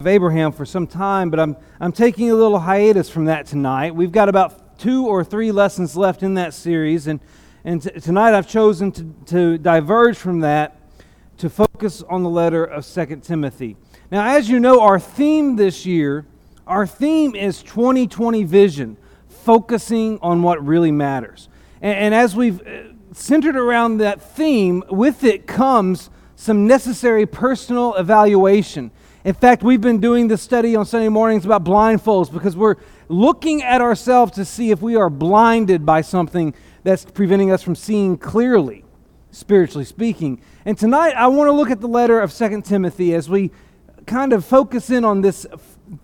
of Abraham for some time, but I'm, I'm taking a little hiatus from that tonight. We've got about two or three lessons left in that series, and, and t- tonight I've chosen to, to diverge from that to focus on the letter of Second Timothy. Now, as you know, our theme this year, our theme is 2020 vision, focusing on what really matters. And, and as we've uh, centered around that theme, with it comes some necessary personal evaluation. In fact, we've been doing this study on Sunday mornings about blindfolds because we're looking at ourselves to see if we are blinded by something that's preventing us from seeing clearly, spiritually speaking. And tonight, I want to look at the letter of Second Timothy as we kind of focus in on this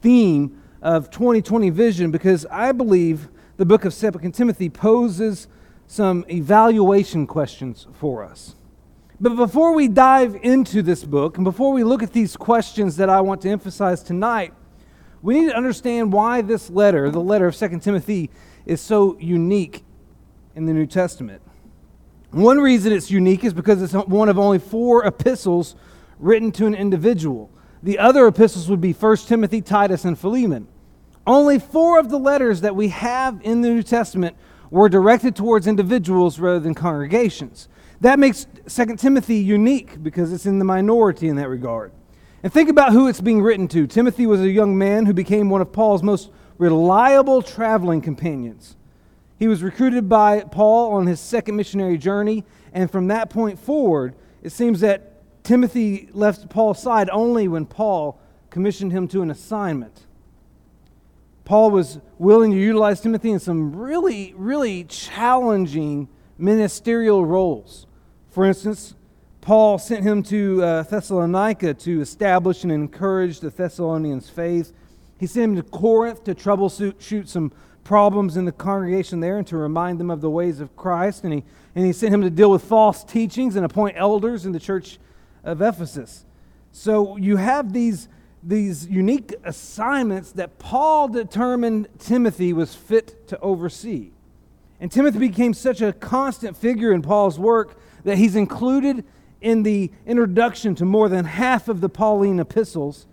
theme of 2020 vision because I believe the book of Second Timothy poses some evaluation questions for us. But before we dive into this book, and before we look at these questions that I want to emphasize tonight, we need to understand why this letter, the letter of 2 Timothy, is so unique in the New Testament. One reason it's unique is because it's one of only four epistles written to an individual. The other epistles would be 1 Timothy, Titus, and Philemon. Only four of the letters that we have in the New Testament were directed towards individuals rather than congregations. That makes 2 Timothy unique because it's in the minority in that regard. And think about who it's being written to. Timothy was a young man who became one of Paul's most reliable traveling companions. He was recruited by Paul on his second missionary journey, and from that point forward, it seems that Timothy left Paul's side only when Paul commissioned him to an assignment. Paul was willing to utilize Timothy in some really, really challenging ministerial roles. For instance, Paul sent him to uh, Thessalonica to establish and encourage the Thessalonians' faith. He sent him to Corinth to troubleshoot some problems in the congregation there and to remind them of the ways of Christ. And he, and he sent him to deal with false teachings and appoint elders in the church of Ephesus. So you have these, these unique assignments that Paul determined Timothy was fit to oversee. And Timothy became such a constant figure in Paul's work that he's included in the introduction to more than half of the Pauline epistles.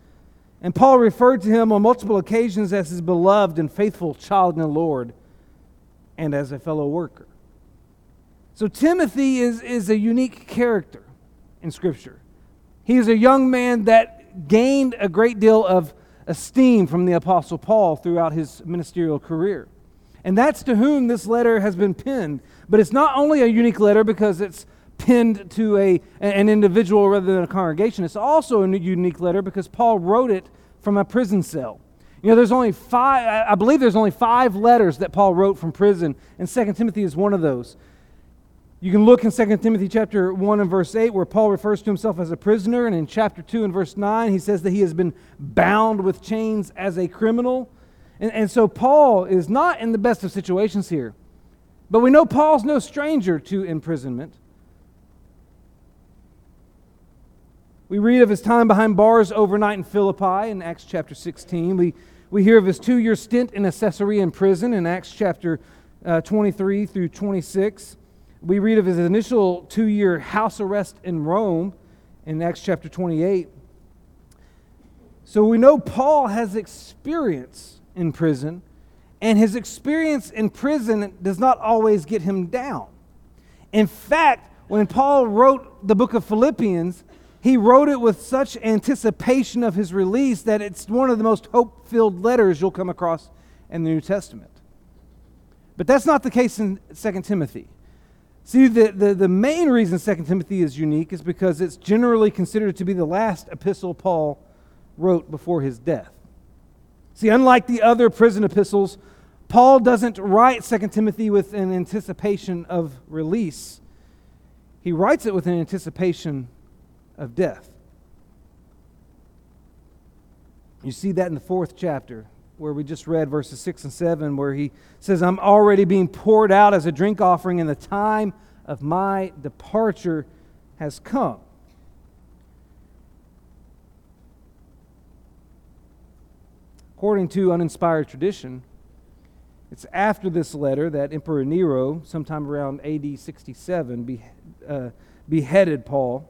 And Paul referred to him on multiple occasions as his beloved and faithful child in the Lord and as a fellow worker. So Timothy is, is a unique character in Scripture. He is a young man that gained a great deal of esteem from the Apostle Paul throughout his ministerial career. And that's to whom this letter has been penned. But it's not only a unique letter because it's penned to a, an individual rather than a congregation, it's also a unique letter because Paul wrote it from a prison cell. You know, there's only five, I believe there's only five letters that Paul wrote from prison, and 2 Timothy is one of those. You can look in 2 Timothy chapter 1 and verse 8 where Paul refers to himself as a prisoner, and in chapter 2 and verse 9 he says that he has been bound with chains as a criminal. And, and so Paul is not in the best of situations here. But we know Paul's no stranger to imprisonment. We read of his time behind bars overnight in Philippi in Acts chapter 16. We, we hear of his two year stint in a Caesarea prison in Acts chapter uh, 23 through 26. We read of his initial two year house arrest in Rome in Acts chapter 28. So we know Paul has experience in prison, and his experience in prison does not always get him down. In fact, when Paul wrote the book of Philippians, he wrote it with such anticipation of his release that it's one of the most hope filled letters you'll come across in the New Testament. But that's not the case in 2 Timothy. See, the, the, the main reason 2 Timothy is unique is because it's generally considered to be the last epistle Paul wrote before his death. See, unlike the other prison epistles, Paul doesn't write 2 Timothy with an anticipation of release. He writes it with an anticipation of death. You see that in the fourth chapter, where we just read verses 6 and 7, where he says, I'm already being poured out as a drink offering, and the time of my departure has come. According to uninspired tradition, it's after this letter that Emperor Nero, sometime around AD 67, be, uh, beheaded Paul.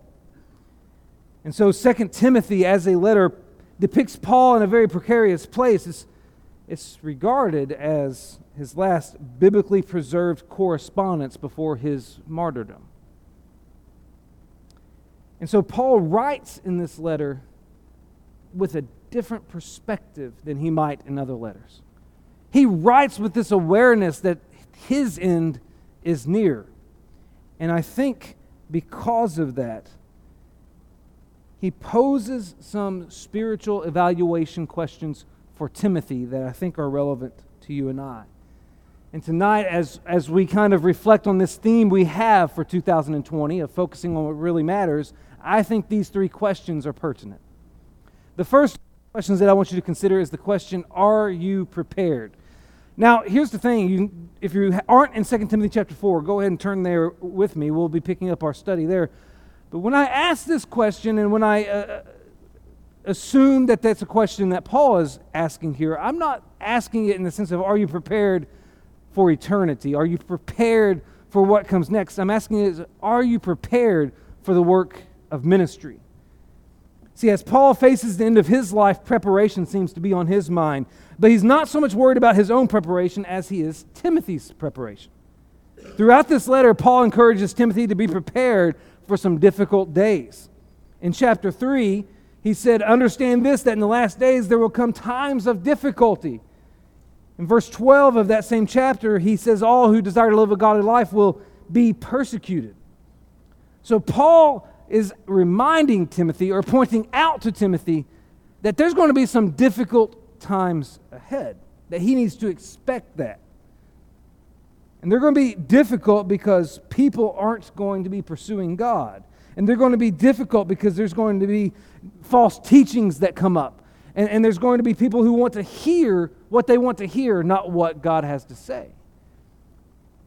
And so 2 Timothy, as a letter, depicts Paul in a very precarious place. It's, it's regarded as his last biblically preserved correspondence before his martyrdom. And so Paul writes in this letter with a different perspective than he might in other letters. He writes with this awareness that his end is near. And I think because of that, he poses some spiritual evaluation questions for Timothy that I think are relevant to you and I. And tonight, as, as we kind of reflect on this theme we have for 2020 of focusing on what really matters, I think these three questions are pertinent. The first questions that I want you to consider is the question Are you prepared? Now, here's the thing. You, if you aren't in 2 Timothy chapter 4, go ahead and turn there with me. We'll be picking up our study there. But when I ask this question and when I uh, assume that that's a question that Paul is asking here, I'm not asking it in the sense of Are you prepared for eternity? Are you prepared for what comes next? I'm asking it, Are you prepared for the work of ministry. See, as Paul faces the end of his life, preparation seems to be on his mind. But he's not so much worried about his own preparation as he is Timothy's preparation. Throughout this letter, Paul encourages Timothy to be prepared for some difficult days. In chapter 3, he said, Understand this, that in the last days there will come times of difficulty. In verse 12 of that same chapter, he says, All who desire to live a godly life will be persecuted. So, Paul is reminding Timothy or pointing out to Timothy that there's going to be some difficult times ahead, that he needs to expect that. And they're going to be difficult because people aren't going to be pursuing God. And they're going to be difficult because there's going to be false teachings that come up. And, and there's going to be people who want to hear what they want to hear, not what God has to say.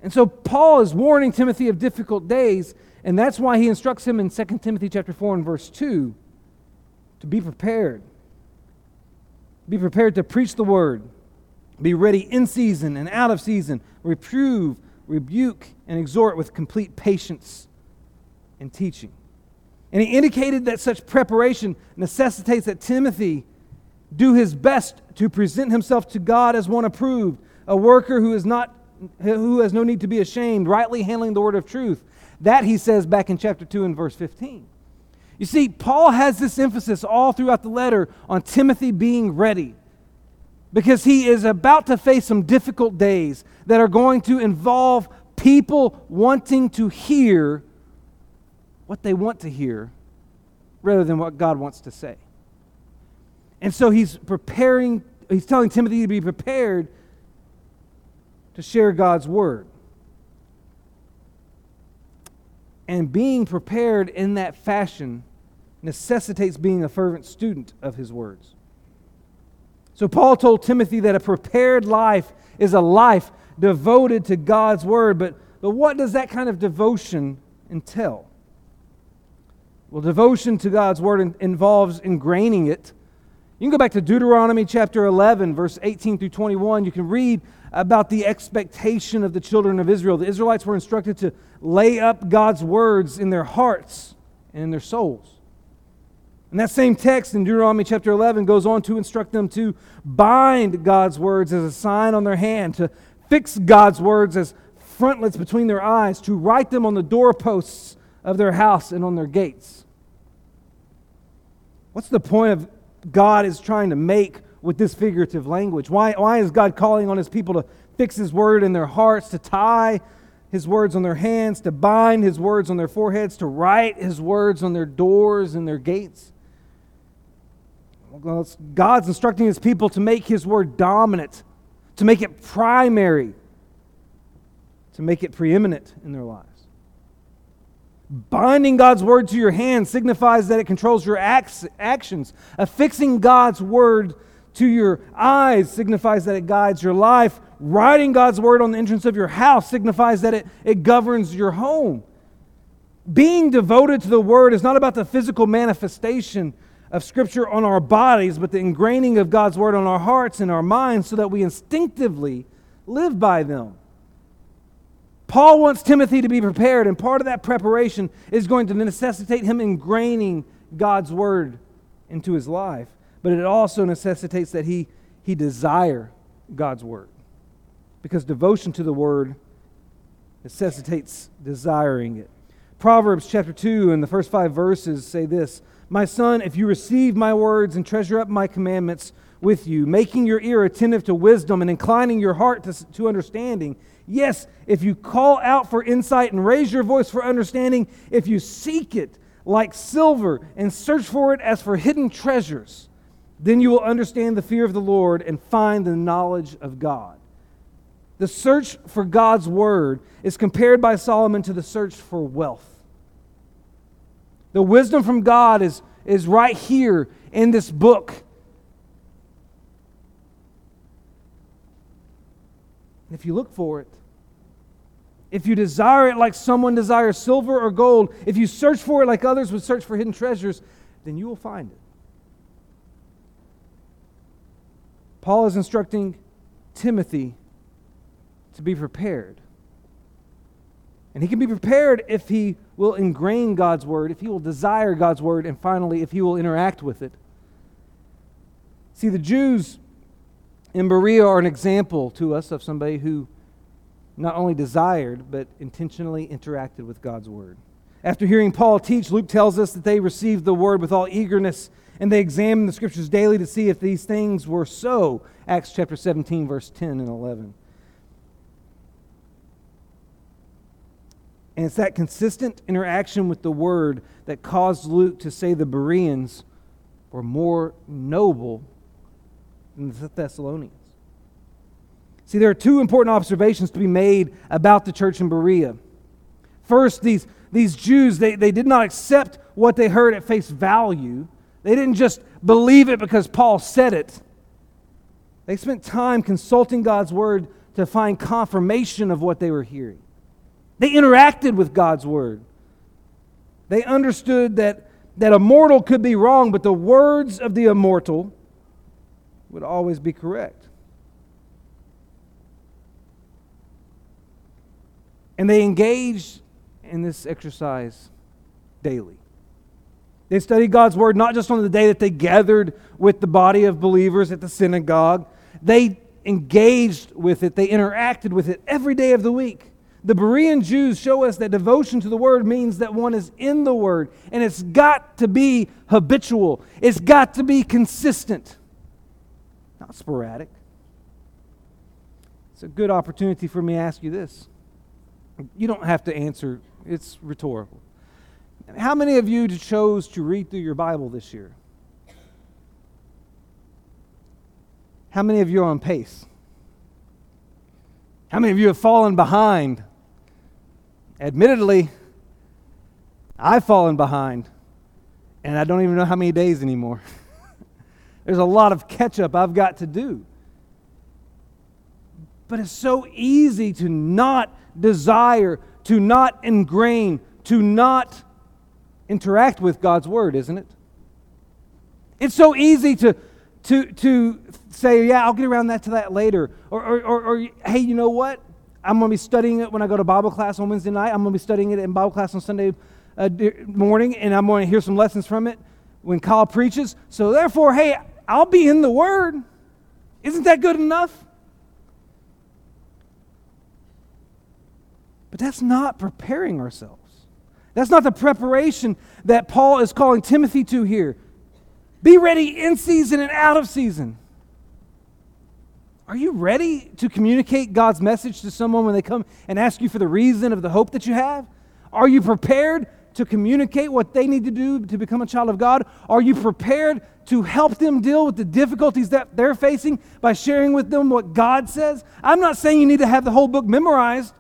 And so Paul is warning Timothy of difficult days, and that's why he instructs him in 2 Timothy chapter 4 and verse 2 to be prepared. Be prepared to preach the word. Be ready in season and out of season. Reprove, rebuke, and exhort with complete patience and teaching. And he indicated that such preparation necessitates that Timothy do his best to present himself to God as one approved, a worker who is not who has no need to be ashamed, rightly handling the word of truth. That he says back in chapter 2 and verse 15. You see, Paul has this emphasis all throughout the letter on Timothy being ready because he is about to face some difficult days that are going to involve people wanting to hear what they want to hear rather than what God wants to say. And so he's preparing, he's telling Timothy to be prepared to share God's word. And being prepared in that fashion necessitates being a fervent student of his words. So, Paul told Timothy that a prepared life is a life devoted to God's word. But, but what does that kind of devotion entail? Well, devotion to God's word in, involves ingraining it. You can go back to Deuteronomy chapter 11, verse 18 through 21. You can read about the expectation of the children of Israel. The Israelites were instructed to lay up God's words in their hearts and in their souls. And that same text in Deuteronomy chapter 11 goes on to instruct them to bind God's words as a sign on their hand, to fix God's words as frontlets between their eyes, to write them on the doorposts of their house and on their gates. What's the point of God is trying to make with this figurative language? Why, why is God calling on his people to fix his word in their hearts, to tie his words on their hands, to bind his words on their foreheads, to write his words on their doors and their gates? Well, God's instructing his people to make his word dominant, to make it primary, to make it preeminent in their lives. Binding God's word to your hand signifies that it controls your acts, actions. Affixing God's word to your eyes signifies that it guides your life. Writing God's word on the entrance of your house signifies that it, it governs your home. Being devoted to the word is not about the physical manifestation of Scripture on our bodies, but the ingraining of God's word on our hearts and our minds so that we instinctively live by them. Paul wants Timothy to be prepared, and part of that preparation is going to necessitate him ingraining God's word into his life. But it also necessitates that he, he desire God's word. Because devotion to the word necessitates desiring it. Proverbs chapter 2 and the first five verses say this My son, if you receive my words and treasure up my commandments with you, making your ear attentive to wisdom and inclining your heart to, to understanding, yes, if you call out for insight and raise your voice for understanding, if you seek it like silver and search for it as for hidden treasures, then you will understand the fear of the Lord and find the knowledge of God. The search for God's word is compared by Solomon to the search for wealth. The wisdom from God is, is right here in this book. If you look for it, if you desire it like someone desires silver or gold, if you search for it like others would search for hidden treasures, then you will find it. Paul is instructing Timothy to be prepared. And he can be prepared if he will ingrain God's word, if he will desire God's word, and finally, if he will interact with it. See, the Jews in Berea are an example to us of somebody who not only desired, but intentionally interacted with God's word. After hearing Paul teach, Luke tells us that they received the word with all eagerness and they examined the scriptures daily to see if these things were so. Acts chapter 17, verse 10 and 11. And it's that consistent interaction with the word that caused Luke to say the Bereans were more noble than the Thessalonians. See, there are two important observations to be made about the church in Berea. First, these, these Jews, they, they did not accept what they heard at face value. They didn't just believe it because Paul said it. They spent time consulting God's word to find confirmation of what they were hearing. They interacted with God's word. They understood that, that a mortal could be wrong, but the words of the immortal would always be correct. And they engaged in this exercise daily. They studied God's word not just on the day that they gathered with the body of believers at the synagogue, they engaged with it, they interacted with it every day of the week. The Berean Jews show us that devotion to the word means that one is in the word, and it's got to be habitual, it's got to be consistent, not sporadic. It's a good opportunity for me to ask you this. You don't have to answer, it's rhetorical. How many of you chose to read through your Bible this year? How many of you are on pace? How many of you have fallen behind? Admittedly, I've fallen behind, and I don't even know how many days anymore. There's a lot of catch up I've got to do. But it's so easy to not desire, to not ingrain, to not interact with God's Word, isn't it? It's so easy to, to, to say, yeah, I'll get around that to that later. Or, or, or, or hey, you know what? I'm going to be studying it when I go to Bible class on Wednesday night. I'm going to be studying it in Bible class on Sunday uh, morning, and I'm going to hear some lessons from it when Kyle preaches. So, therefore, hey, I'll be in the Word. Isn't that good enough? But that's not preparing ourselves. That's not the preparation that Paul is calling Timothy to here. Be ready in season and out of season. Are you ready to communicate God's message to someone when they come and ask you for the reason of the hope that you have? Are you prepared to communicate what they need to do to become a child of God? Are you prepared to help them deal with the difficulties that they're facing by sharing with them what God says? I'm not saying you need to have the whole book memorized,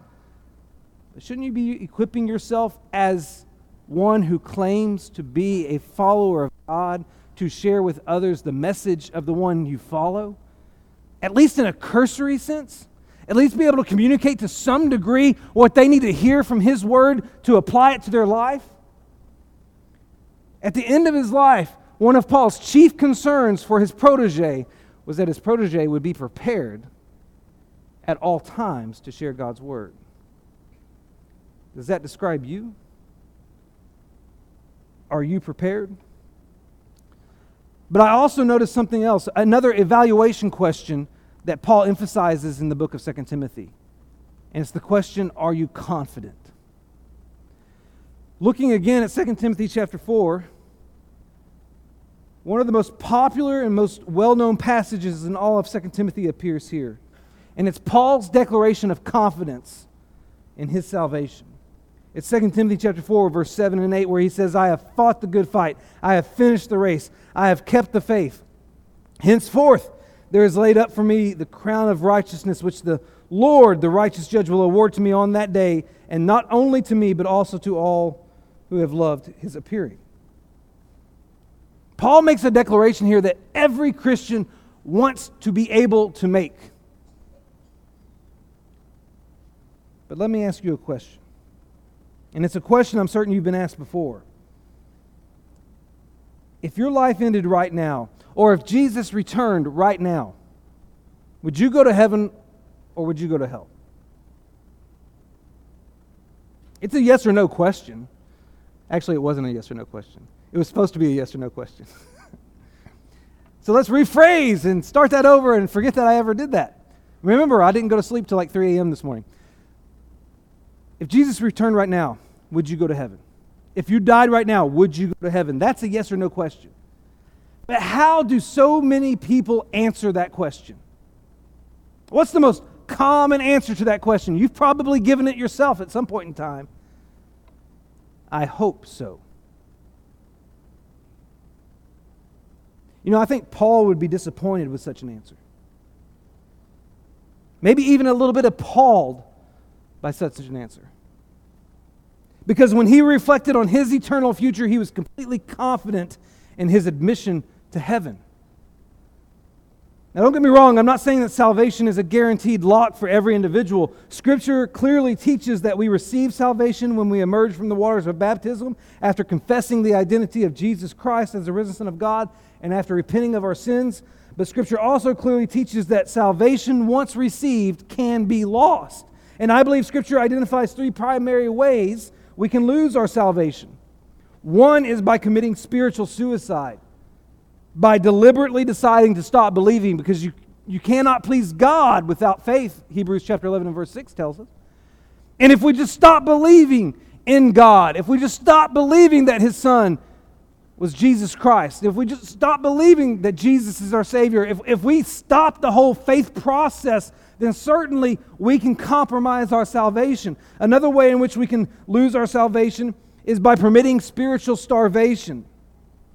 shouldn't you be equipping yourself as one who claims to be a follower of God to share with others the message of the one you follow? at least in a cursory sense, at least be able to communicate to some degree what they need to hear from His Word to apply it to their life? At the end of his life, one of Paul's chief concerns for his protege was that his protege would be prepared at all times to share God's Word. Does that describe you? Are you prepared? But I also noticed something else, another evaluation question that Paul emphasizes in the book of 2 Timothy. And it's the question Are you confident? Looking again at 2 Timothy chapter 4, one of the most popular and most well known passages in all of 2 Timothy appears here. And it's Paul's declaration of confidence in his salvation. It's 2 Timothy chapter 4, verse 7 and 8, where he says, I have fought the good fight, I have finished the race, I have kept the faith. Henceforth, there is laid up for me the crown of righteousness, which the Lord, the righteous judge, will award to me on that day, and not only to me, but also to all who have loved his appearing. Paul makes a declaration here that every Christian wants to be able to make. But let me ask you a question. And it's a question I'm certain you've been asked before. If your life ended right now, or if Jesus returned right now, would you go to heaven or would you go to hell? It's a yes or no question. Actually, it wasn't a yes or no question. It was supposed to be a yes or no question. so let's rephrase and start that over and forget that I ever did that. Remember, I didn't go to sleep till like 3 a.m. this morning. If Jesus returned right now, would you go to heaven? If you died right now, would you go to heaven? That's a yes or no question. But how do so many people answer that question? What's the most common answer to that question? You've probably given it yourself at some point in time. I hope so. You know, I think Paul would be disappointed with such an answer. Maybe even a little bit appalled by such an answer. Because when he reflected on his eternal future, he was completely confident in his admission to heaven. Now, don't get me wrong, I'm not saying that salvation is a guaranteed lock for every individual. Scripture clearly teaches that we receive salvation when we emerge from the waters of baptism after confessing the identity of Jesus Christ as the risen Son of God and after repenting of our sins. But Scripture also clearly teaches that salvation, once received, can be lost. And I believe Scripture identifies three primary ways we can lose our salvation. One is by committing spiritual suicide, by deliberately deciding to stop believing because you, you cannot please God without faith, Hebrews chapter 11 and verse 6 tells us. And if we just stop believing in God, if we just stop believing that His Son was Jesus Christ, if we just stop believing that Jesus is our Savior, if, if we stop the whole faith process then certainly we can compromise our salvation. Another way in which we can lose our salvation is by permitting spiritual starvation.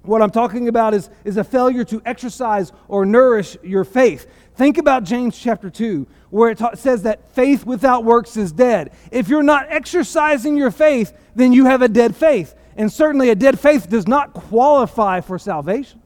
What I'm talking about is, is a failure to exercise or nourish your faith. Think about James chapter 2, where it ta- says that faith without works is dead. If you're not exercising your faith, then you have a dead faith. And certainly a dead faith does not qualify for salvation.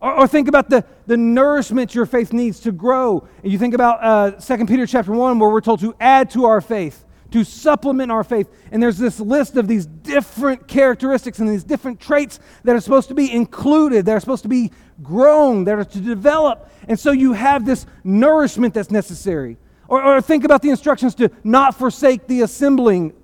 Or, or, think about the, the nourishment your faith needs to grow. And you think about uh, 2 Peter chapter 1, where we're told to add to our faith, to supplement our faith. And there's this list of these different characteristics and these different traits that are supposed to be included, that are supposed to be grown, that are to develop. And so you have this nourishment that's necessary. Or, or think about the instructions to not forsake the assembling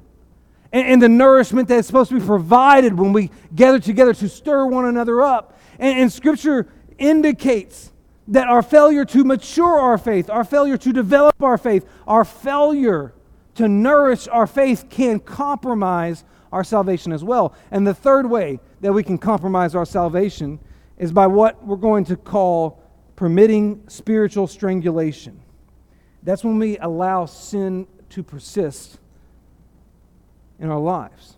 and, and the nourishment that is supposed to be provided when we gather together to stir one another up. And, and Scripture indicates that our failure to mature our faith, our failure to develop our faith, our failure to nourish our faith can compromise our salvation as well. And the third way that we can compromise our salvation is by what we're going to call permitting spiritual strangulation. That's when we allow sin to persist in our lives.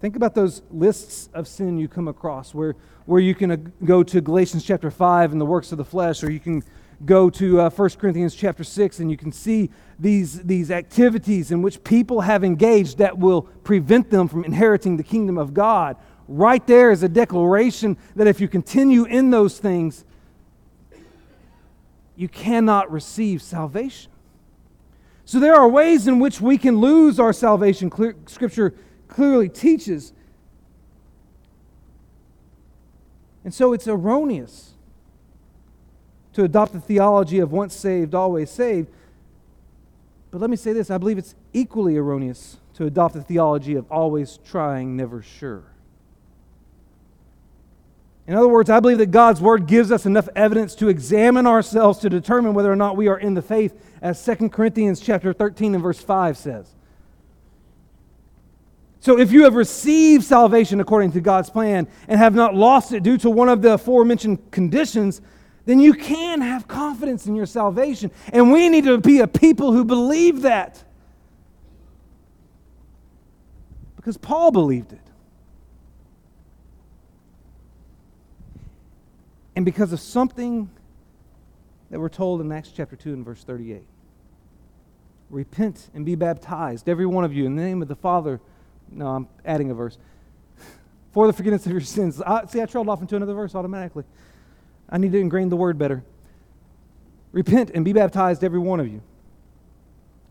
Think about those lists of sin you come across where, where you can uh, go to Galatians chapter 5 and the works of the flesh, or you can go to uh, 1 Corinthians chapter 6 and you can see these, these activities in which people have engaged that will prevent them from inheriting the kingdom of God. Right there is a declaration that if you continue in those things, you cannot receive salvation. So there are ways in which we can lose our salvation. Clear, scripture clearly teaches. And so it's erroneous to adopt the theology of once saved, always saved. But let me say this I believe it's equally erroneous to adopt the theology of always trying, never sure. In other words, I believe that God's word gives us enough evidence to examine ourselves to determine whether or not we are in the faith, as 2 Corinthians chapter 13 and verse 5 says. So if you have received salvation according to God's plan and have not lost it due to one of the aforementioned conditions, then you can have confidence in your salvation. And we need to be a people who believe that. Because Paul believed it. And because of something that we're told in Acts chapter 2 and verse 38. Repent and be baptized, every one of you, in the name of the Father. No, I'm adding a verse. For the forgiveness of your sins. I, see, I trailed off into another verse automatically. I need to ingrain the word better. Repent and be baptized, every one of you,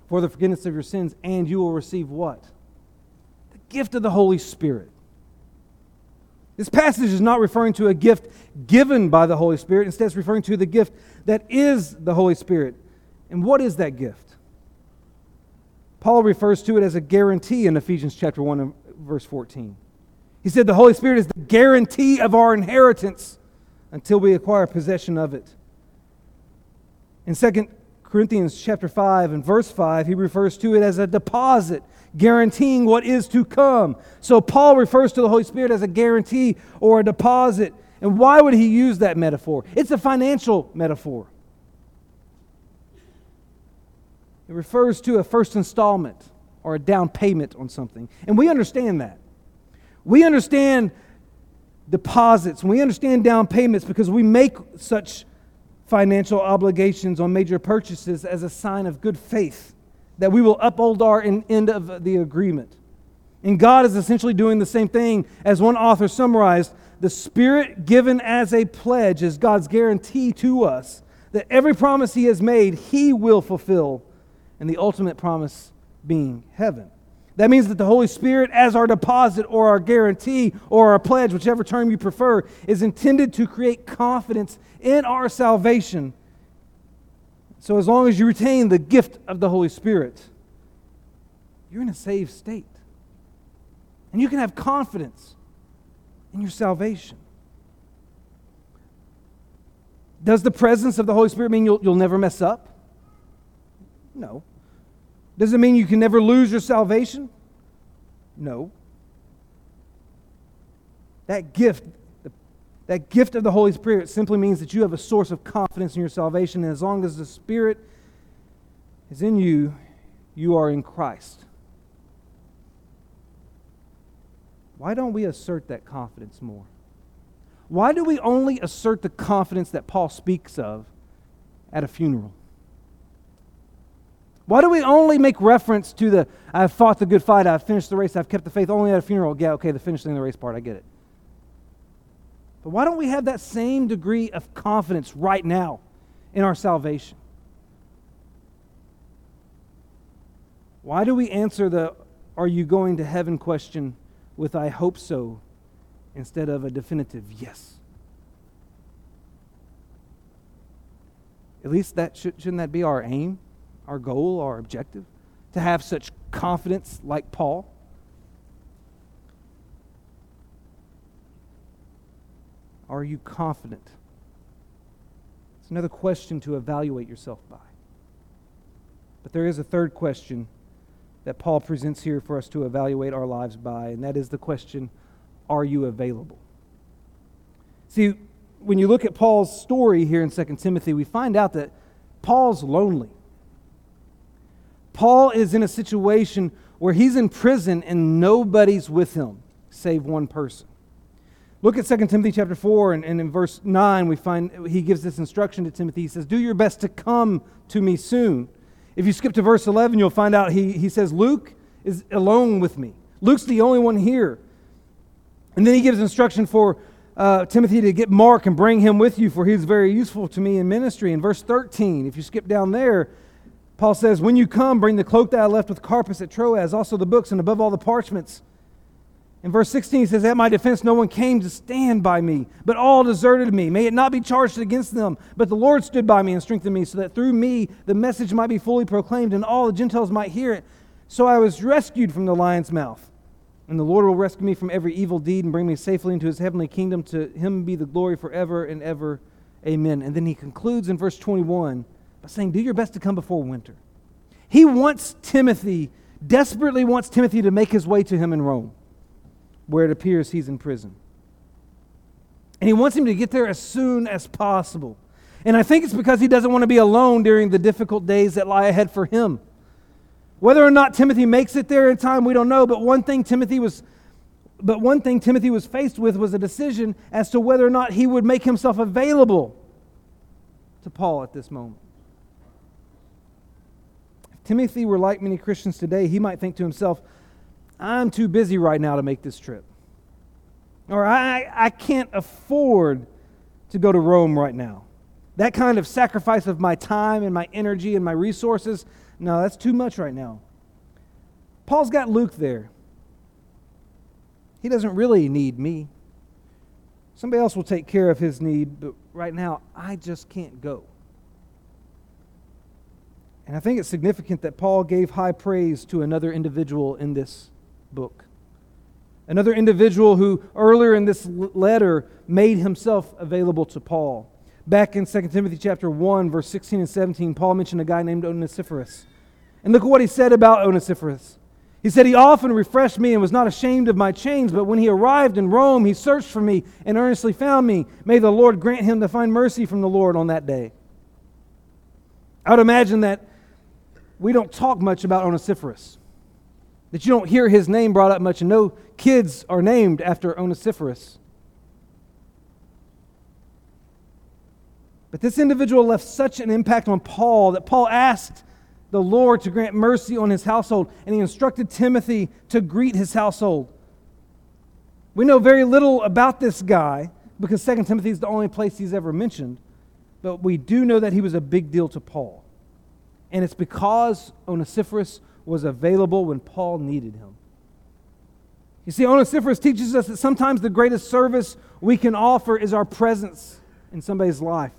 for the forgiveness of your sins, and you will receive what? The gift of the Holy Spirit. This passage is not referring to a gift given by the Holy Spirit. Instead, it's referring to the gift that is the Holy Spirit. And what is that gift? Paul refers to it as a guarantee in Ephesians chapter 1 verse 14. He said the Holy Spirit is the guarantee of our inheritance until we acquire possession of it. In 2 Corinthians chapter 5 and verse 5, he refers to it as a deposit guaranteeing what is to come. So Paul refers to the Holy Spirit as a guarantee or a deposit. And why would he use that metaphor? It's a financial metaphor. It refers to a first installment or a down payment on something. And we understand that. We understand deposits, we understand down payments because we make such financial obligations on major purchases as a sign of good faith that we will uphold our end of the agreement. And God is essentially doing the same thing as one author summarized the Spirit given as a pledge is God's guarantee to us that every promise He has made, He will fulfill, and the ultimate promise being heaven. That means that the Holy Spirit, as our deposit or our guarantee or our pledge, whichever term you prefer, is intended to create confidence in our salvation so, as long as you retain the gift of the Holy Spirit, you're in a saved state. And you can have confidence in your salvation. Does the presence of the Holy Spirit mean you'll, you'll never mess up? No. Does it mean you can never lose your salvation? No. That gift that gift of the Holy Spirit simply means that you have a source of confidence in your salvation. And as long as the Spirit is in you, you are in Christ. Why don't we assert that confidence more? Why do we only assert the confidence that Paul speaks of at a funeral? Why do we only make reference to the I've fought the good fight, I've finished the race, I've kept the faith only at a funeral? Yeah, okay, the finishing the race part, I get it. But why don't we have that same degree of confidence right now in our salvation? Why do we answer the are you going to heaven question with I hope so instead of a definitive yes? At least that should, shouldn't that be our aim, our goal, our objective? To have such confidence like Paul? Are you confident? It's another question to evaluate yourself by. But there is a third question that Paul presents here for us to evaluate our lives by, and that is the question Are you available? See, when you look at Paul's story here in 2 Timothy, we find out that Paul's lonely. Paul is in a situation where he's in prison and nobody's with him save one person. Look at 2 Timothy chapter 4, and, and in verse 9, we find he gives this instruction to Timothy. He says, Do your best to come to me soon. If you skip to verse 11, you'll find out he, he says, Luke is alone with me. Luke's the only one here. And then he gives instruction for uh, Timothy to get Mark and bring him with you, for he's very useful to me in ministry. In verse 13, if you skip down there, Paul says, When you come, bring the cloak that I left with Carpus at Troas, also the books, and above all the parchments in verse 16, he says, At my defense, no one came to stand by me, but all deserted me. May it not be charged against them, but the Lord stood by me and strengthened me, so that through me the message might be fully proclaimed and all the Gentiles might hear it. So I was rescued from the lion's mouth. And the Lord will rescue me from every evil deed and bring me safely into his heavenly kingdom. To him be the glory forever and ever. Amen. And then he concludes in verse 21 by saying, Do your best to come before winter. He wants Timothy, desperately wants Timothy to make his way to him in Rome, where it appears he's in prison. And he wants him to get there as soon as possible. And I think it's because he doesn't want to be alone during the difficult days that lie ahead for him. Whether or not Timothy makes it there in time, we don't know, but one thing Timothy was but one thing Timothy was faced with was a decision as to whether or not he would make himself available to Paul at this moment. Timothy were like many Christians today, he might think to himself, I'm too busy right now to make this trip. Or I, I can't afford to go to Rome right now. That kind of sacrifice of my time and my energy and my resources, no, that's too much right now. Paul's got Luke there. He doesn't really need me. Somebody else will take care of his need, but right now, I just can't go. And I think it's significant that Paul gave high praise to another individual in this book. Another individual who earlier in this letter made himself available to Paul. Back in 2 Timothy chapter 1, verse 16 and 17, Paul mentioned a guy named Onesiphorus. And look at what he said about Onesiphorus. He said, He often refreshed me and was not ashamed of my chains, but when he arrived in Rome, he searched for me and earnestly found me. May the Lord grant him to find mercy from the Lord on that day. I would imagine that we don't talk much about Onesiphorus, that you don't hear his name brought up much, and no kids are named after Onesiphorus. But this individual left such an impact on Paul that Paul asked the Lord to grant mercy on his household, and he instructed Timothy to greet his household. We know very little about this guy because 2 Timothy is the only place he's ever mentioned, but we do know that he was a big deal to Paul. And it's because Onesiphorus was available when Paul needed him. You see, Onesiphorus teaches us that sometimes the greatest service we can offer is our presence in somebody's life.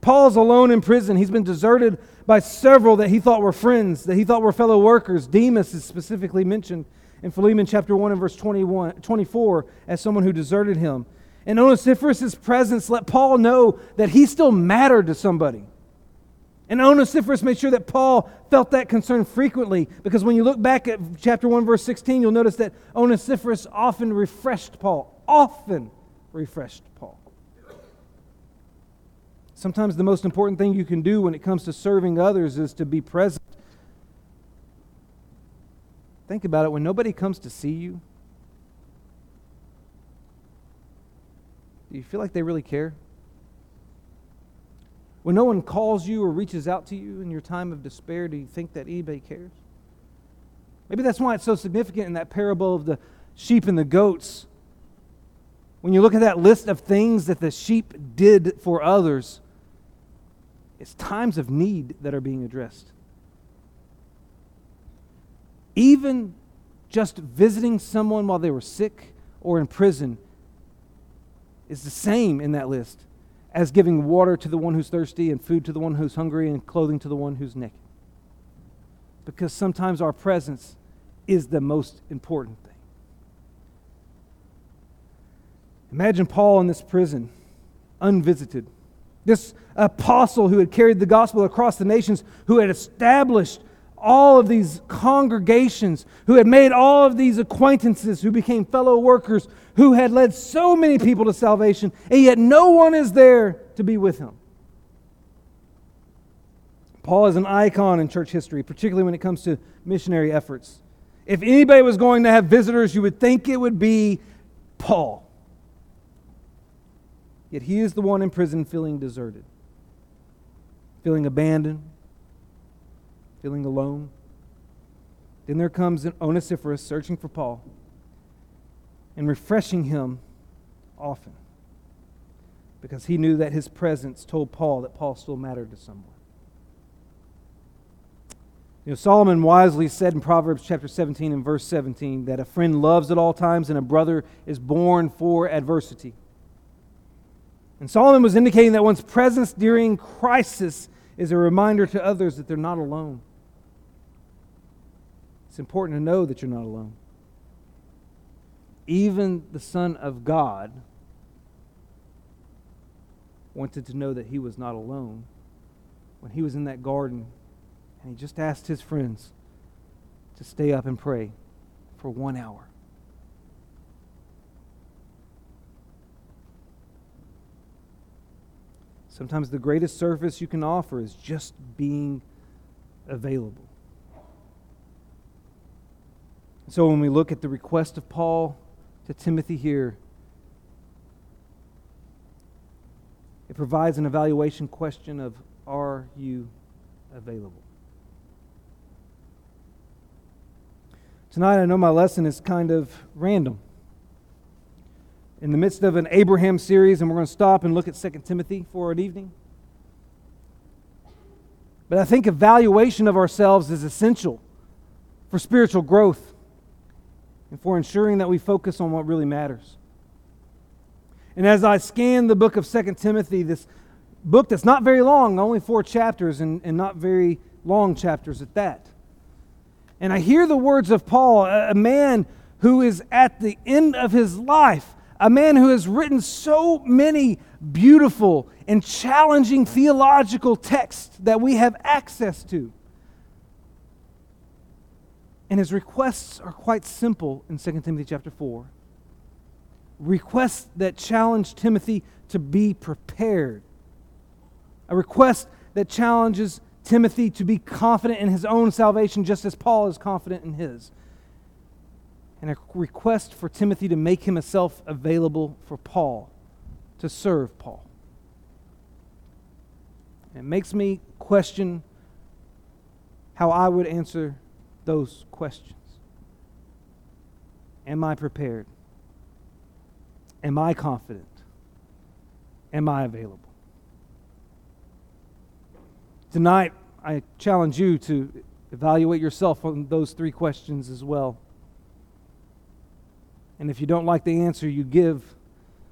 Paul's alone in prison. He's been deserted by several that he thought were friends, that he thought were fellow workers. Demas is specifically mentioned in Philemon chapter 1 and verse 21, 24 as someone who deserted him. And Onesiphorus' presence let Paul know that he still mattered to somebody. And Onesiphorus made sure that Paul felt that concern frequently because when you look back at chapter 1, verse 16, you'll notice that Onesiphorus often refreshed Paul. Often refreshed Paul. Sometimes the most important thing you can do when it comes to serving others is to be present. Think about it when nobody comes to see you, do you feel like they really care? When no one calls you or reaches out to you in your time of despair, do you think that eBay cares? Maybe that's why it's so significant in that parable of the sheep and the goats. When you look at that list of things that the sheep did for others, it's times of need that are being addressed. Even just visiting someone while they were sick or in prison is the same in that list as giving water to the one who's thirsty and food to the one who's hungry and clothing to the one who's naked. Because sometimes our presence is the most important thing. Imagine Paul in this prison, unvisited this apostle who had carried the gospel across the nations, who had established all of these congregations, who had made all of these acquaintances, who became fellow workers, who had led so many people to salvation, and yet no one is there to be with him. Paul is an icon in church history, particularly when it comes to missionary efforts. If anybody was going to have visitors, you would think it would be Paul. Yet he is the one in prison feeling deserted, feeling abandoned, feeling alone. Then there comes an Onesiphorus searching for Paul and refreshing him often because he knew that his presence told Paul that Paul still mattered to someone. You know, Solomon wisely said in Proverbs chapter 17 and verse 17 that a friend loves at all times and a brother is born for adversity. And Solomon was indicating that one's presence during crisis is a reminder to others that they're not alone. It's important to know that you're not alone. even the Son of God wanted to know that he was not alone when he was in that garden and he just asked his friends to stay up and pray for one hour. Sometimes the greatest service you can offer is just being available. So when we look at the request of Paul to Timothy here, it provides an evaluation question of are you available? Tonight, I know my lesson is kind of random. In the midst of an Abraham series, and we're going to stop and look at 2 Timothy for an evening. But I think evaluation of ourselves is essential for spiritual growth and for ensuring that we focus on what really matters. And as I scan the book of 2 Timothy, this book that's not very long, only four chapters, and, and not very long chapters at that. And I hear the words of Paul, a, a man who is at the end of his life, a man who has written so many beautiful and challenging theological texts that we have access to. And his requests are quite simple in 2 Timothy chapter 4 request that challenge Timothy to be prepared. A request that challenges Timothy to be confident in his own salvation, just as Paul is confident in his. And a request for Timothy to make himself available for Paul, to serve Paul. It makes me question how I would answer those questions. Am I prepared? Am I confident? Am I available? Tonight, I challenge you to evaluate yourself on those three questions as well. And if you don't like the answer you give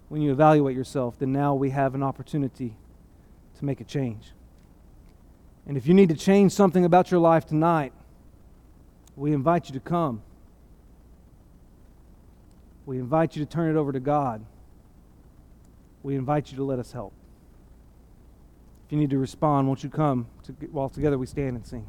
when you evaluate yourself, then now we have an opportunity to make a change. And if you need to change something about your life tonight, we invite you to come. We invite you to turn it over to God. We invite you to let us help. If you need to respond, won't you come to, while together we stand and sing?